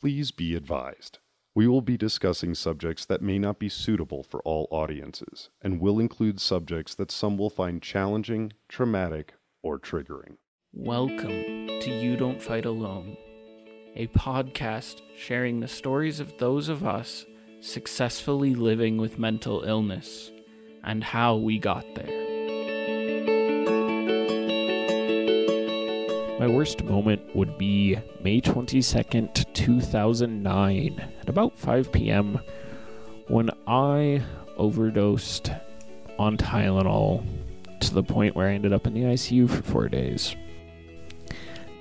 Please be advised. We will be discussing subjects that may not be suitable for all audiences and will include subjects that some will find challenging, traumatic, or triggering. Welcome to You Don't Fight Alone, a podcast sharing the stories of those of us successfully living with mental illness and how we got there. My worst moment would be May 22nd, 2009, at about 5 p.m., when I overdosed on Tylenol to the point where I ended up in the ICU for four days.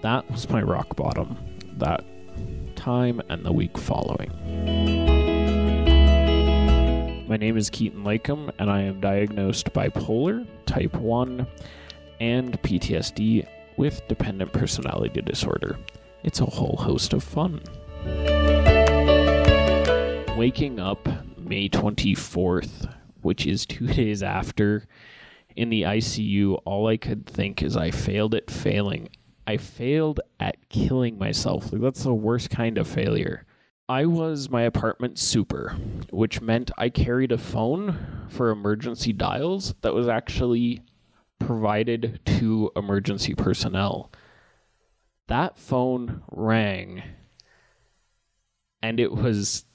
That was my rock bottom, that time and the week following. My name is Keaton Lakem, and I am diagnosed bipolar, type 1, and PTSD with dependent personality disorder. It's a whole host of fun. Waking up May 24th, which is two days after, in the ICU, all I could think is I failed at failing. I failed at killing myself. Like, that's the worst kind of failure. I was my apartment super, which meant I carried a phone for emergency dials that was actually provided to emergency personnel. That phone rang, and it was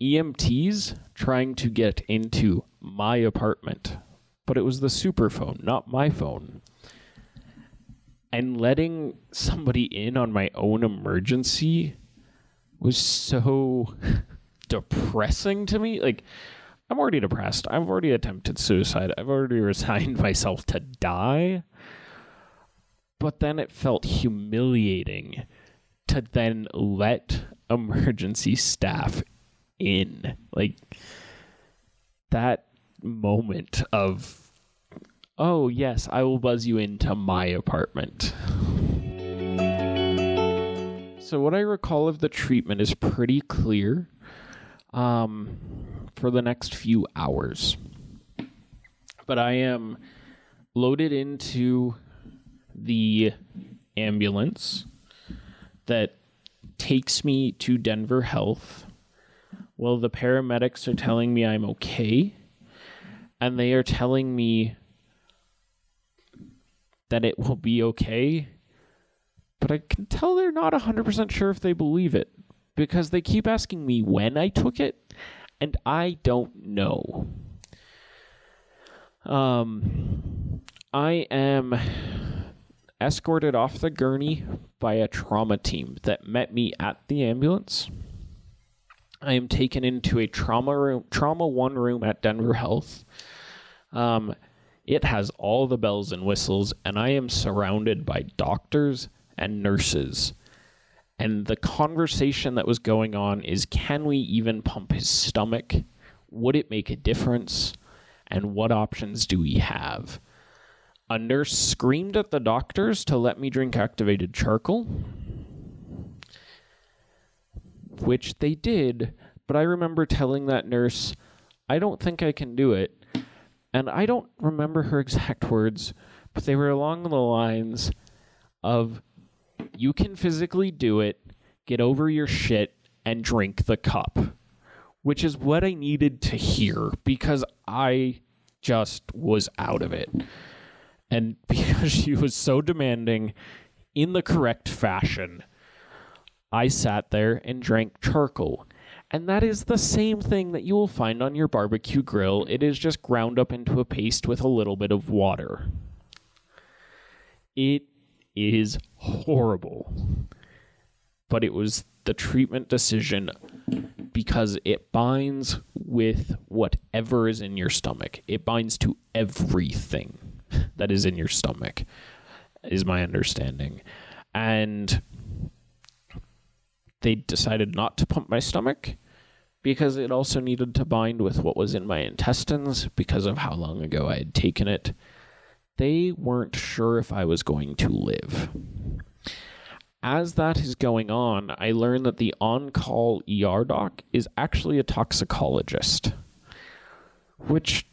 EMTs trying to get into my apartment, but it was the super phone, not my phone. And letting somebody in on my own emergency was so depressing to me. Like, I'm already depressed. I've already attempted suicide. I've already resigned myself to die. But then it felt humiliating to then let emergency staff in. Like that moment of, oh, yes, I will buzz you into my apartment. So, what I recall of the treatment is pretty clear. Um, for the next few hours. But I am loaded into the ambulance that takes me to Denver Health. Well, the paramedics are telling me I'm okay, and they are telling me that it will be okay, but I can tell they're not 100% sure if they believe it because they keep asking me when I took it and I don't know. Um, I am escorted off the gurney by a trauma team that met me at the ambulance. I am taken into a trauma room, trauma one room at Denver Health. Um, it has all the bells and whistles, and I am surrounded by doctors and nurses and the conversation that was going on is can we even pump his stomach? Would it make a difference? And what options do we have? A nurse screamed at the doctors to let me drink activated charcoal, which they did, but I remember telling that nurse, I don't think I can do it. And I don't remember her exact words, but they were along the lines of you can physically do it, get over your shit, and drink the cup. Which is what I needed to hear because I just was out of it. And because she was so demanding in the correct fashion, I sat there and drank charcoal. And that is the same thing that you will find on your barbecue grill. It is just ground up into a paste with a little bit of water. It is horrible. But it was the treatment decision because it binds with whatever is in your stomach. It binds to everything that is in your stomach, is my understanding. And they decided not to pump my stomach because it also needed to bind with what was in my intestines because of how long ago I had taken it they weren't sure if I was going to live. As that is going on, I learn that the on call ER doc is actually a toxicologist, which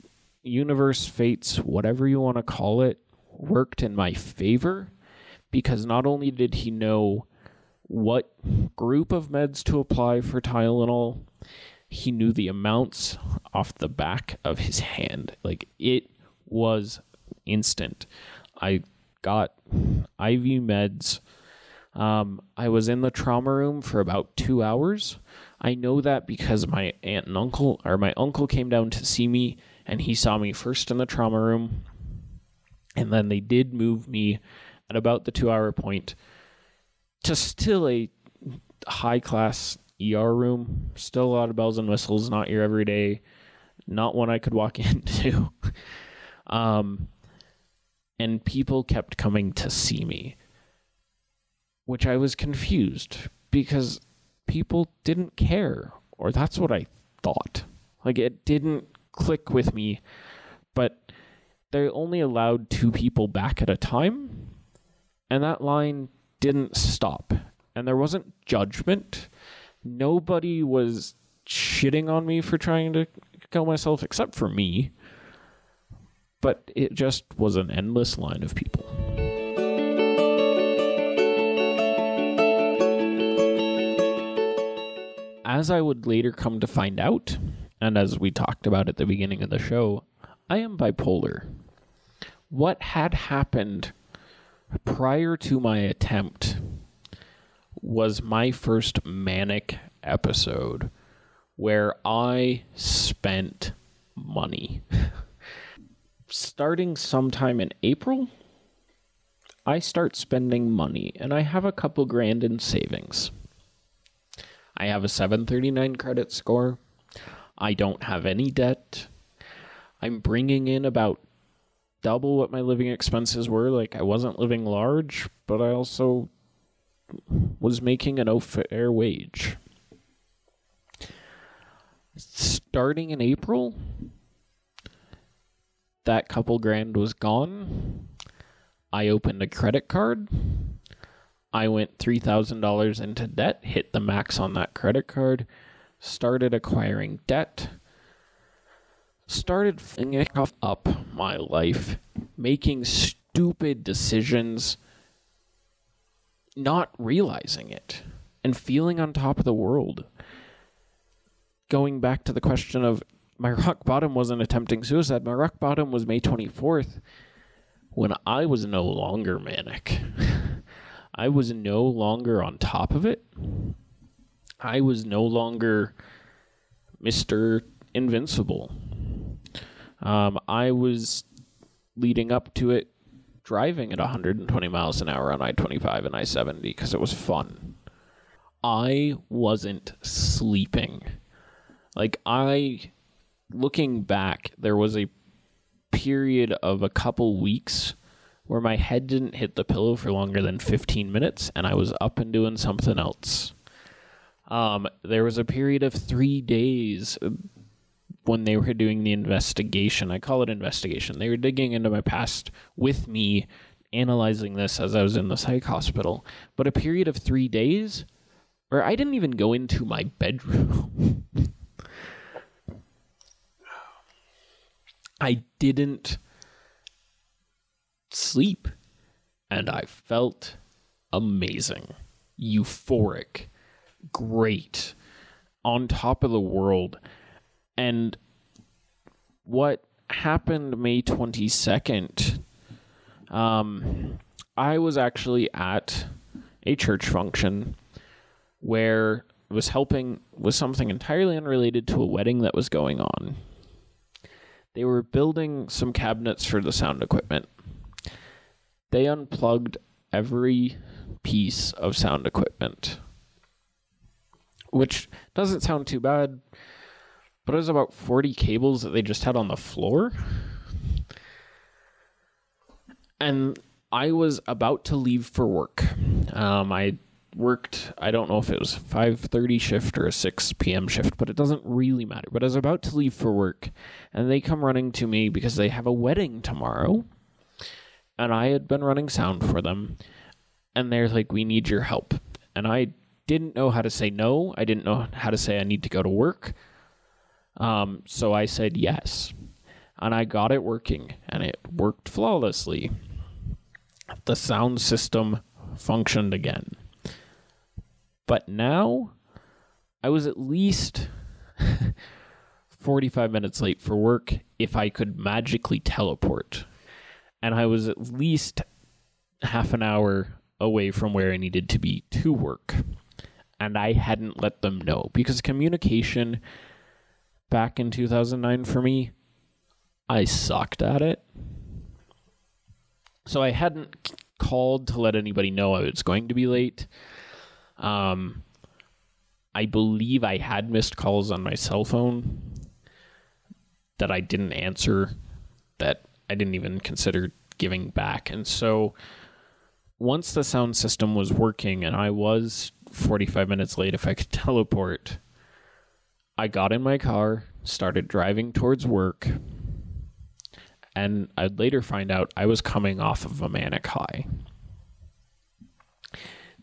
universe fates, whatever you want to call it, worked in my favor because not only did he know what group of meds to apply for Tylenol. He knew the amounts off the back of his hand. Like it was instant. I got IV meds. Um, I was in the trauma room for about two hours. I know that because my aunt and uncle, or my uncle came down to see me, and he saw me first in the trauma room. And then they did move me at about the two hour point to still a high class ER room. Still a lot of bells and whistles, not your everyday, not one I could walk into. um, and people kept coming to see me, which I was confused because people didn't care, or that's what I thought. Like it didn't click with me, but they only allowed two people back at a time, and that line didn't stop. And there wasn't judgment. Nobody was shitting on me for trying to kill myself, except for me. But it just was an endless line of people. As I would later come to find out, and as we talked about at the beginning of the show, I am bipolar. What had happened prior to my attempt was my first manic episode where I spent money. Starting sometime in April, I start spending money and I have a couple grand in savings. I have a 739 credit score. I don't have any debt. I'm bringing in about double what my living expenses were. Like I wasn't living large, but I also was making an fair wage. Starting in April, that couple grand was gone. I opened a credit card. I went $3,000 into debt, hit the max on that credit card, started acquiring debt, started flinging up my life, making stupid decisions, not realizing it, and feeling on top of the world. Going back to the question of my rock bottom wasn't attempting suicide, my rock bottom was May 24th when I was no longer manic. I was no longer on top of it. I was no longer Mr. Invincible. Um, I was leading up to it driving at 120 miles an hour on I 25 and I 70 because it was fun. I wasn't sleeping. Like, I, looking back, there was a period of a couple weeks where my head didn't hit the pillow for longer than 15 minutes and I was up and doing something else. Um, there was a period of three days when they were doing the investigation. I call it investigation. They were digging into my past with me, analyzing this as I was in the psych hospital. But a period of three days where I didn't even go into my bedroom. I didn't sleep. And I felt amazing, euphoric, great, on top of the world. And what happened May 22nd, um, I was actually at a church function where was helping with something entirely unrelated to a wedding that was going on. They were building some cabinets for the sound equipment they unplugged every piece of sound equipment, which doesn't sound too bad, but it was about 40 cables that they just had on the floor. And I was about to leave for work. Um, I worked i don't know if it was 5.30 shift or a 6 p.m shift but it doesn't really matter but i was about to leave for work and they come running to me because they have a wedding tomorrow and I had been running sound for them, and they're like, "We need your help," and I didn't know how to say no. I didn't know how to say I need to go to work. Um, so I said yes, and I got it working, and it worked flawlessly. The sound system functioned again. But now I was at least 45 minutes late for work if I could magically teleport. And I was at least half an hour away from where I needed to be to work. And I hadn't let them know because communication back in 2009 for me, I sucked at it. So I hadn't called to let anybody know I was going to be late. Um, I believe I had missed calls on my cell phone that I didn't answer, that I didn't even consider giving back. And so once the sound system was working and I was 45 minutes late if I could teleport, I got in my car, started driving towards work, and I'd later find out I was coming off of a manic high.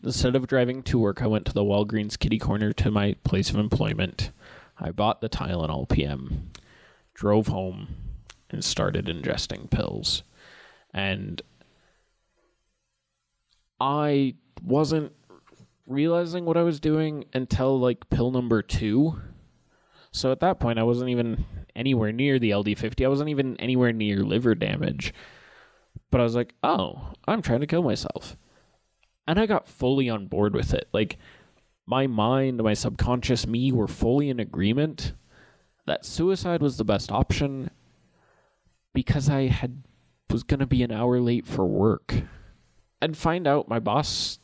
Instead of driving to work, I went to the Walgreens kitty corner to my place of employment. I bought the Tylenol PM, drove home, and started ingesting pills. And I wasn't realizing what I was doing until like pill number two. So at that point, I wasn't even anywhere near the LD50. I wasn't even anywhere near liver damage. But I was like, oh, I'm trying to kill myself. And I got fully on board with it. Like, my mind, my subconscious me were fully in agreement that suicide was the best option because I had was going to be an hour late for work. I'd find out my boss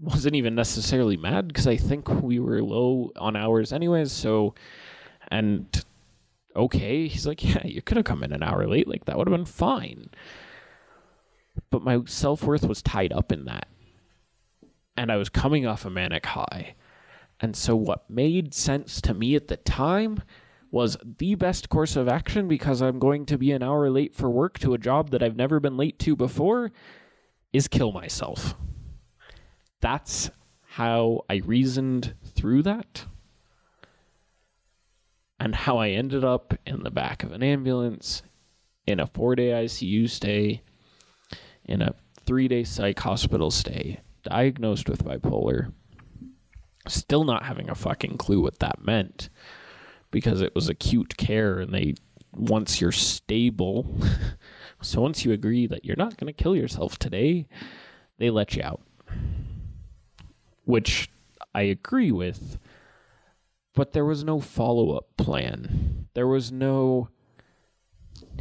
wasn't even necessarily mad because I think we were low on hours anyways. So, and okay, he's like, yeah, you could have come in an hour late. Like that would have been fine. But my self worth was tied up in that, and I was coming off a manic high. And so, what made sense to me at the time was the best course of action because I'm going to be an hour late for work to a job that I've never been late to before is kill myself. That's how I reasoned through that. And how I ended up in the back of an ambulance, in a four day ICU stay, in a three day psych hospital stay, diagnosed with bipolar, still not having a fucking clue what that meant because it was acute care and they once you're stable so once you agree that you're not going to kill yourself today they let you out. Which i agree with but there was no follow-up plan. There was no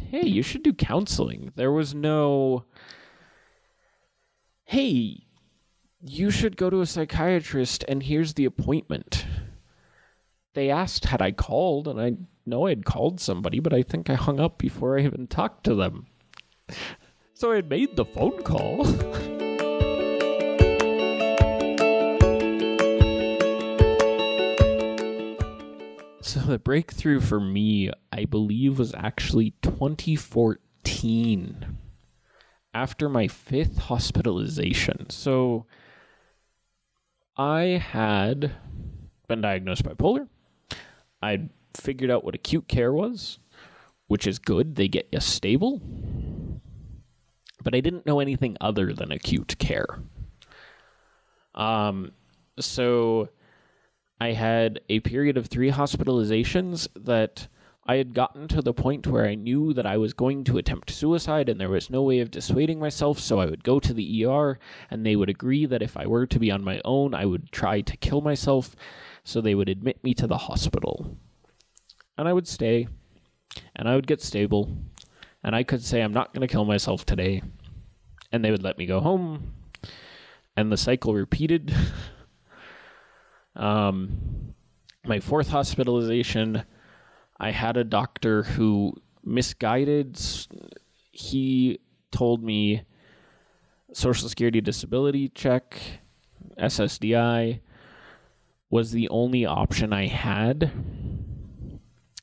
hey you should do counseling. There was no hey you should go to a psychiatrist and here's the appointment they asked had I called, and I know I'd called somebody, but I think I hung up before I even talked to them. So I had made the phone call. so the breakthrough for me, I believe, was actually 2014 after my fifth hospitalization. So I had been diagnosed bipolar. I figured out what acute care was, which is good. They get you stable. But I didn't know anything other than acute care. Um, so I had a period of three hospitalizations that I had gotten to the point where I knew that I was going to attempt suicide and there was no way of dissuading myself, so I would go to the ER and they would agree that if I were to be on my own, I would try to kill myself so they would admit me to the hospital. And I would stay, and I would get stable, and I could say, I'm not going to kill myself today. And they would let me go home, and the cycle repeated. um, my fourth hospitalization, I had a doctor who misguided. He told me Social Security disability check, SSDI, was the only option I had,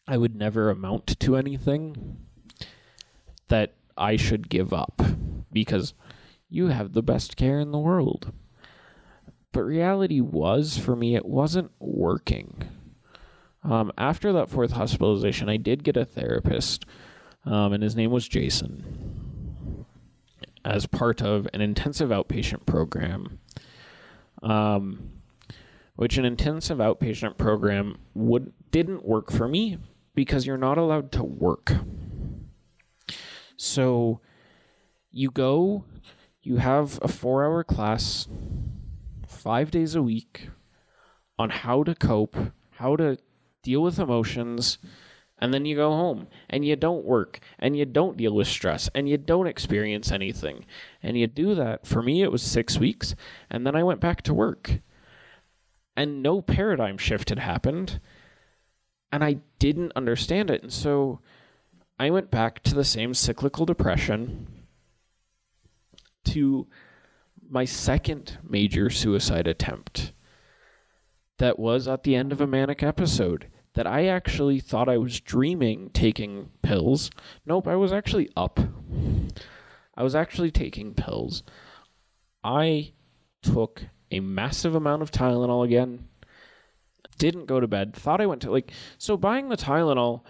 I would never amount to anything that I should give up because you have the best care in the world. But reality was, for me, it wasn't working. Um, after that fourth hospitalization, I did get a therapist, um, and his name was Jason, as part of an intensive outpatient program. Um, which an intensive outpatient program would didn't work for me because you're not allowed to work. So you go, you have a 4-hour class 5 days a week on how to cope, how to deal with emotions, and then you go home and you don't work and you don't deal with stress and you don't experience anything. And you do that. For me, it was six weeks. And then I went back to work. And no paradigm shift had happened. And I didn't understand it. And so I went back to the same cyclical depression, to my second major suicide attempt that was at the end of a manic episode that I actually thought I was dreaming taking pills. Nope, I was actually up. I was actually taking pills. I took a massive amount of Tylenol again. Didn't go to bed. Thought I went to like so buying the Tylenol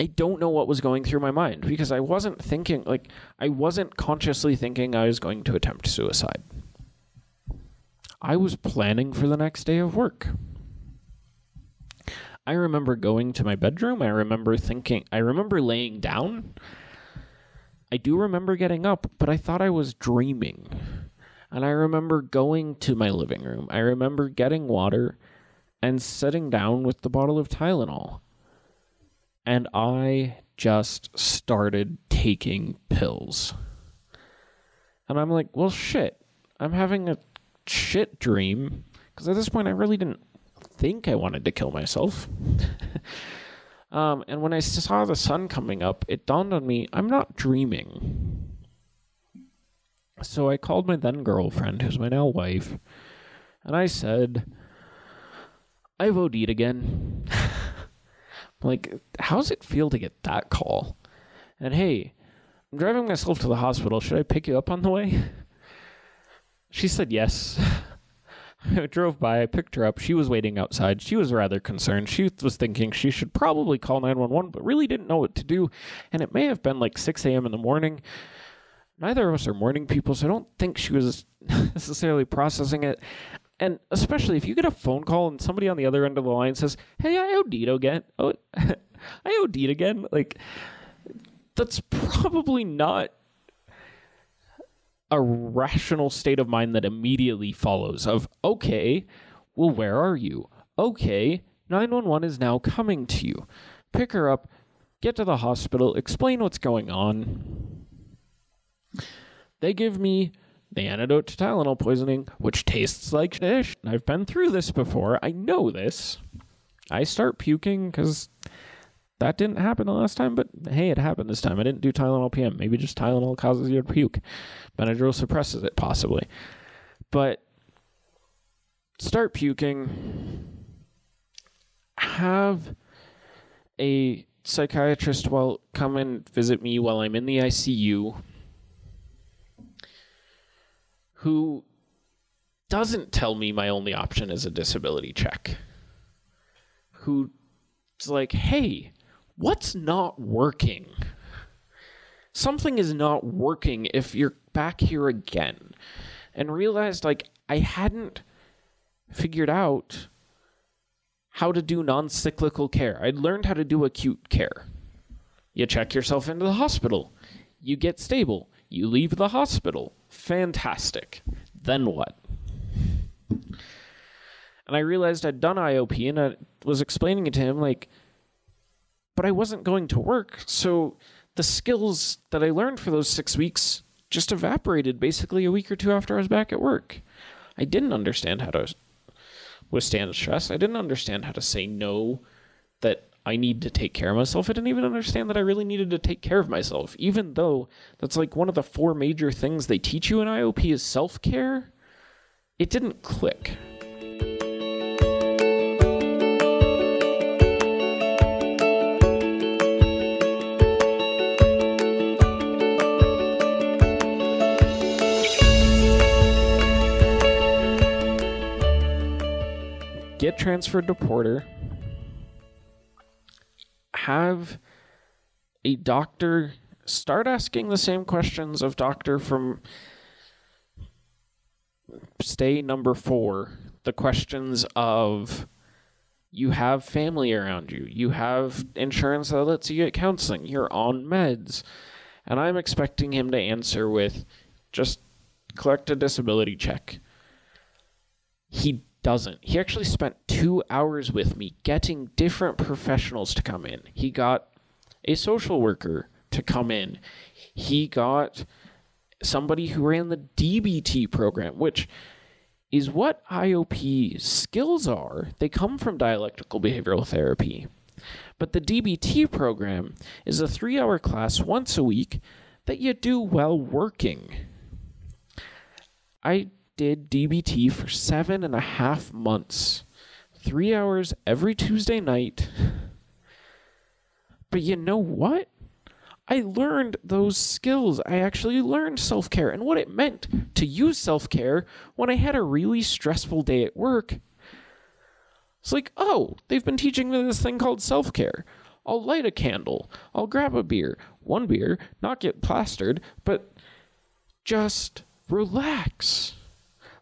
I don't know what was going through my mind because I wasn't thinking like I wasn't consciously thinking I was going to attempt suicide. I was planning for the next day of work. I remember going to my bedroom. I remember thinking, I remember laying down. I do remember getting up, but I thought I was dreaming. And I remember going to my living room. I remember getting water and sitting down with the bottle of Tylenol. And I just started taking pills. And I'm like, well, shit. I'm having a shit dream. Because at this point, I really didn't think I wanted to kill myself. um, and when I saw the sun coming up, it dawned on me I'm not dreaming. So I called my then girlfriend, who's my now wife, and I said, I've OD'd again. like, how's it feel to get that call? And hey, I'm driving myself to the hospital. Should I pick you up on the way? She said yes. I drove by, I picked her up. She was waiting outside. She was rather concerned. She was thinking she should probably call 911, but really didn't know what to do. And it may have been like 6 a.m. in the morning. Neither of us are morning people, so I don't think she was necessarily processing it. And especially if you get a phone call and somebody on the other end of the line says, Hey, I OD'd again. Oh, I OD'd again. Like, that's probably not a rational state of mind that immediately follows of okay well where are you? Okay 911 is now coming to you. Pick her up get to the hospital explain what's going on. They give me the antidote to tylenol poisoning which tastes like fish i've been through this before. I know this. I start puking because that didn't happen the last time, but hey, it happened this time. I didn't do Tylenol PM. Maybe just Tylenol causes you to puke. Benadryl suppresses it, possibly. But start puking. Have a psychiatrist while come and visit me while I'm in the ICU who doesn't tell me my only option is a disability check. Who's like, hey, what's not working? Something is not working if you're back here again. And realized like I hadn't figured out how to do non cyclical care. I'd learned how to do acute care. You check yourself into the hospital, you get stable, you leave the hospital. Fantastic. Then what? And I realized I'd done IOP and I was explaining it to him like, but I wasn't going to work. So the skills that I learned for those six weeks just evaporated basically a week or two after I was back at work. I didn't understand how to withstand stress. I didn't understand how to say no, that I need to take care of myself. I didn't even understand that I really needed to take care of myself, even though that's like one of the four major things they teach you in IOP is self care. It didn't click. Get transferred to Porter, have a doctor start asking the same questions of doctor from stay number four the questions of you have family around you, you have insurance that lets you get counseling, you're on meds. And I'm expecting him to answer with just collect a disability check. He doesn't. He actually spent two hours with me getting different professionals to come in. He got a social worker to come in. He got somebody who ran the DBT program, which is what IOP skills are. They come from dialectical behavioral therapy. But the DBT program is a three hour class once a week that you do while working. I did DBT for seven and a half months, three hours every Tuesday night. But you know what? I learned those skills. I actually learned self care and what it meant to use self care when I had a really stressful day at work. It's like, oh, they've been teaching me this thing called self care. I'll light a candle. I'll grab a beer. One beer, not get plastered, but just relax.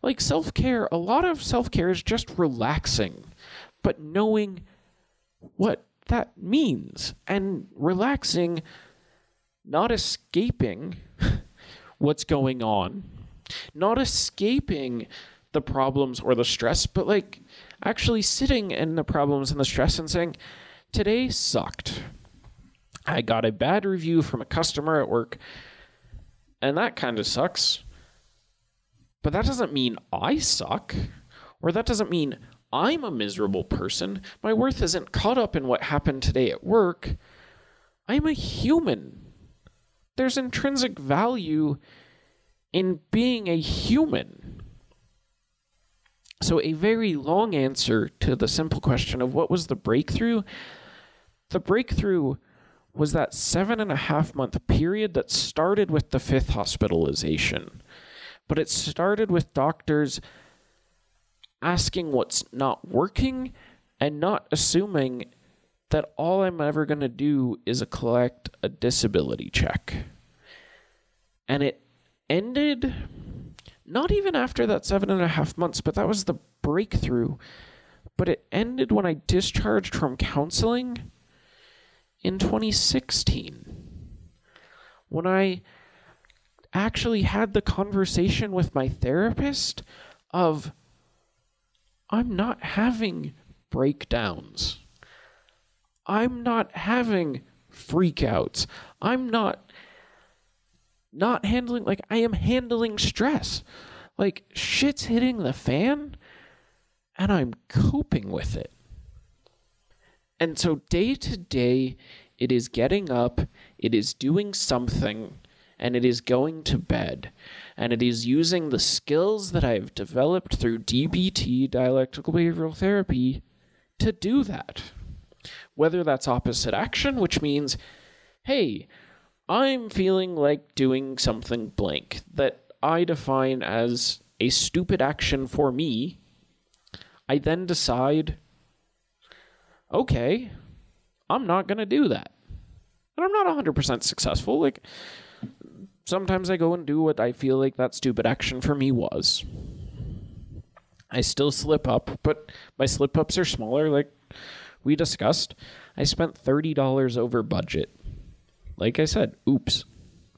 Like self care, a lot of self care is just relaxing, but knowing what that means and relaxing not escaping what's going on, not escaping the problems or the stress, but like actually sitting in the problems and the stress and saying, Today sucked. I got a bad review from a customer at work, and that kind of sucks. But that doesn't mean I suck, or that doesn't mean I'm a miserable person. My worth isn't caught up in what happened today at work. I'm a human there's intrinsic value in being a human. So, a very long answer to the simple question of what was the breakthrough? The breakthrough was that seven and a half month period that started with the fifth hospitalization. But it started with doctors asking what's not working and not assuming that all I'm ever going to do is collect a disability check. And it ended not even after that seven and a half months, but that was the breakthrough. But it ended when I discharged from counseling in 2016. When I actually had the conversation with my therapist of, I'm not having breakdowns. I'm not having freakouts. I'm not not handling like I am handling stress. Like shit's hitting the fan and I'm coping with it. And so day to day it is getting up, it is doing something and it is going to bed. And it is using the skills that I've developed through DBT, dialectical behavioral therapy, to do that whether that's opposite action, which means, hey, I'm feeling like doing something blank that I define as a stupid action for me. I then decide, okay, I'm not going to do that. And I'm not 100% successful. Like, sometimes I go and do what I feel like that stupid action for me was. I still slip up, but my slip ups are smaller. Like, we discussed, I spent $30 over budget. Like I said, oops.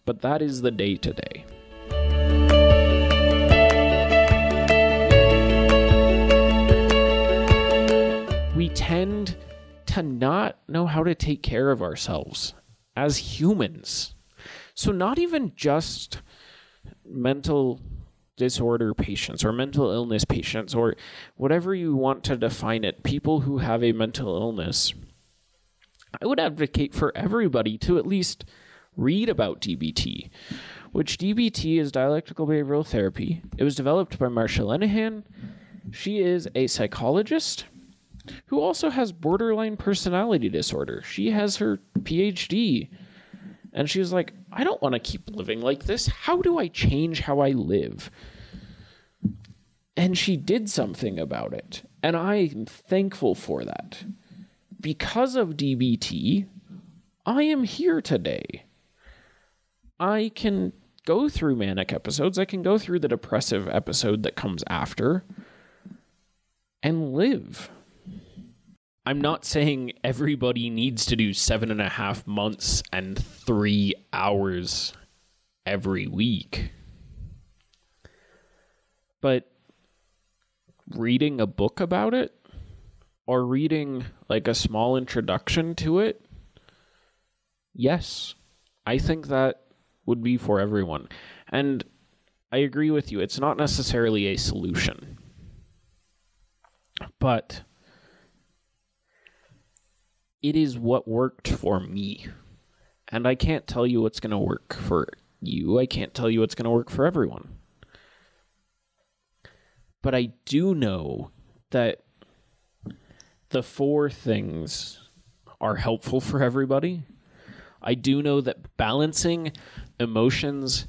But that is the day today. We tend to not know how to take care of ourselves as humans. So, not even just mental disorder patients or mental illness patients or whatever you want to define it, people who have a mental illness, I would advocate for everybody to at least read about DBT, which DBT is dialectical behavioral therapy. It was developed by Marsha Linehan. She is a psychologist who also has borderline personality disorder. She has her PhD. And she was like, I don't want to keep living like this. How do I change how I live? And she did something about it. And I'm thankful for that. Because of DBT, I am here today. I can go through manic episodes, I can go through the depressive episode that comes after. and live. I'm not saying everybody needs to do seven and a half months and three hours every week. But reading a book about it or reading like a small introduction to it, yes, I think that would be for everyone. And I agree with you, it's not necessarily a solution. But it is what worked for me. And I can't tell you what's going to work for you. I can't tell you what's going to work for everyone. But I do know that the four things are helpful for everybody. I do know that balancing emotions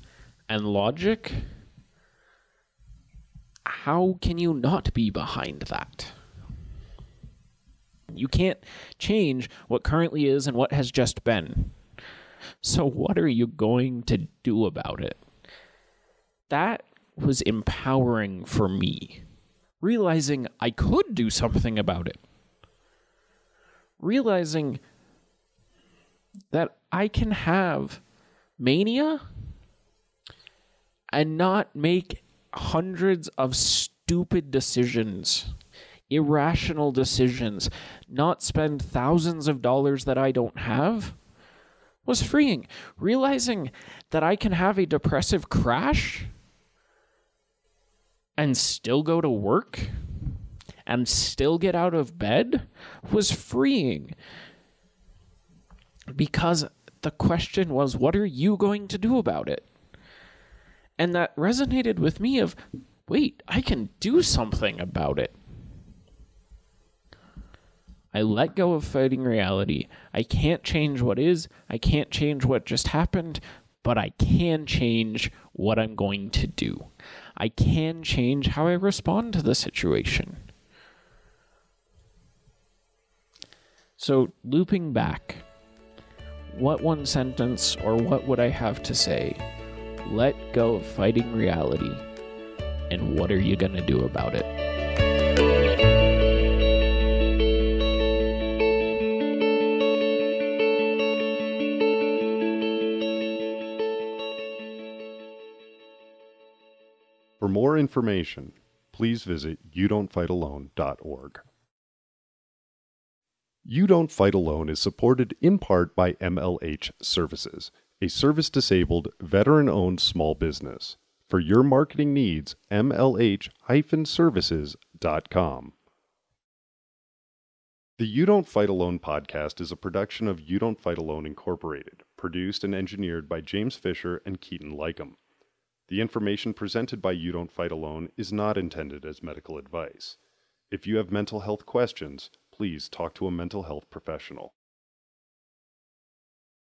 and logic, how can you not be behind that? You can't change what currently is and what has just been. So, what are you going to do about it? That was empowering for me. Realizing I could do something about it. Realizing that I can have mania and not make hundreds of stupid decisions, irrational decisions, not spend thousands of dollars that I don't have was freeing. Realizing that I can have a depressive crash and still go to work and still get out of bed was freeing. Because the question was, what are you going to do about it? And that resonated with me of, wait, I can do something about it. I let go of fighting reality. I can't change what is, I can't change what just happened, but I can change what I'm going to do. I can change how I respond to the situation. So, looping back, what one sentence or what would I have to say? Let go of fighting reality, and what are you going to do about it? More information, please visit youdon'tfightalone.org. You Don't Fight Alone is supported in part by MLH Services, a service disabled, veteran owned small business. For your marketing needs, mlh services.com. The You Don't Fight Alone podcast is a production of You Don't Fight Alone Incorporated, produced and engineered by James Fisher and Keaton Lycum. The information presented by You Don't Fight Alone is not intended as medical advice. If you have mental health questions, please talk to a mental health professional.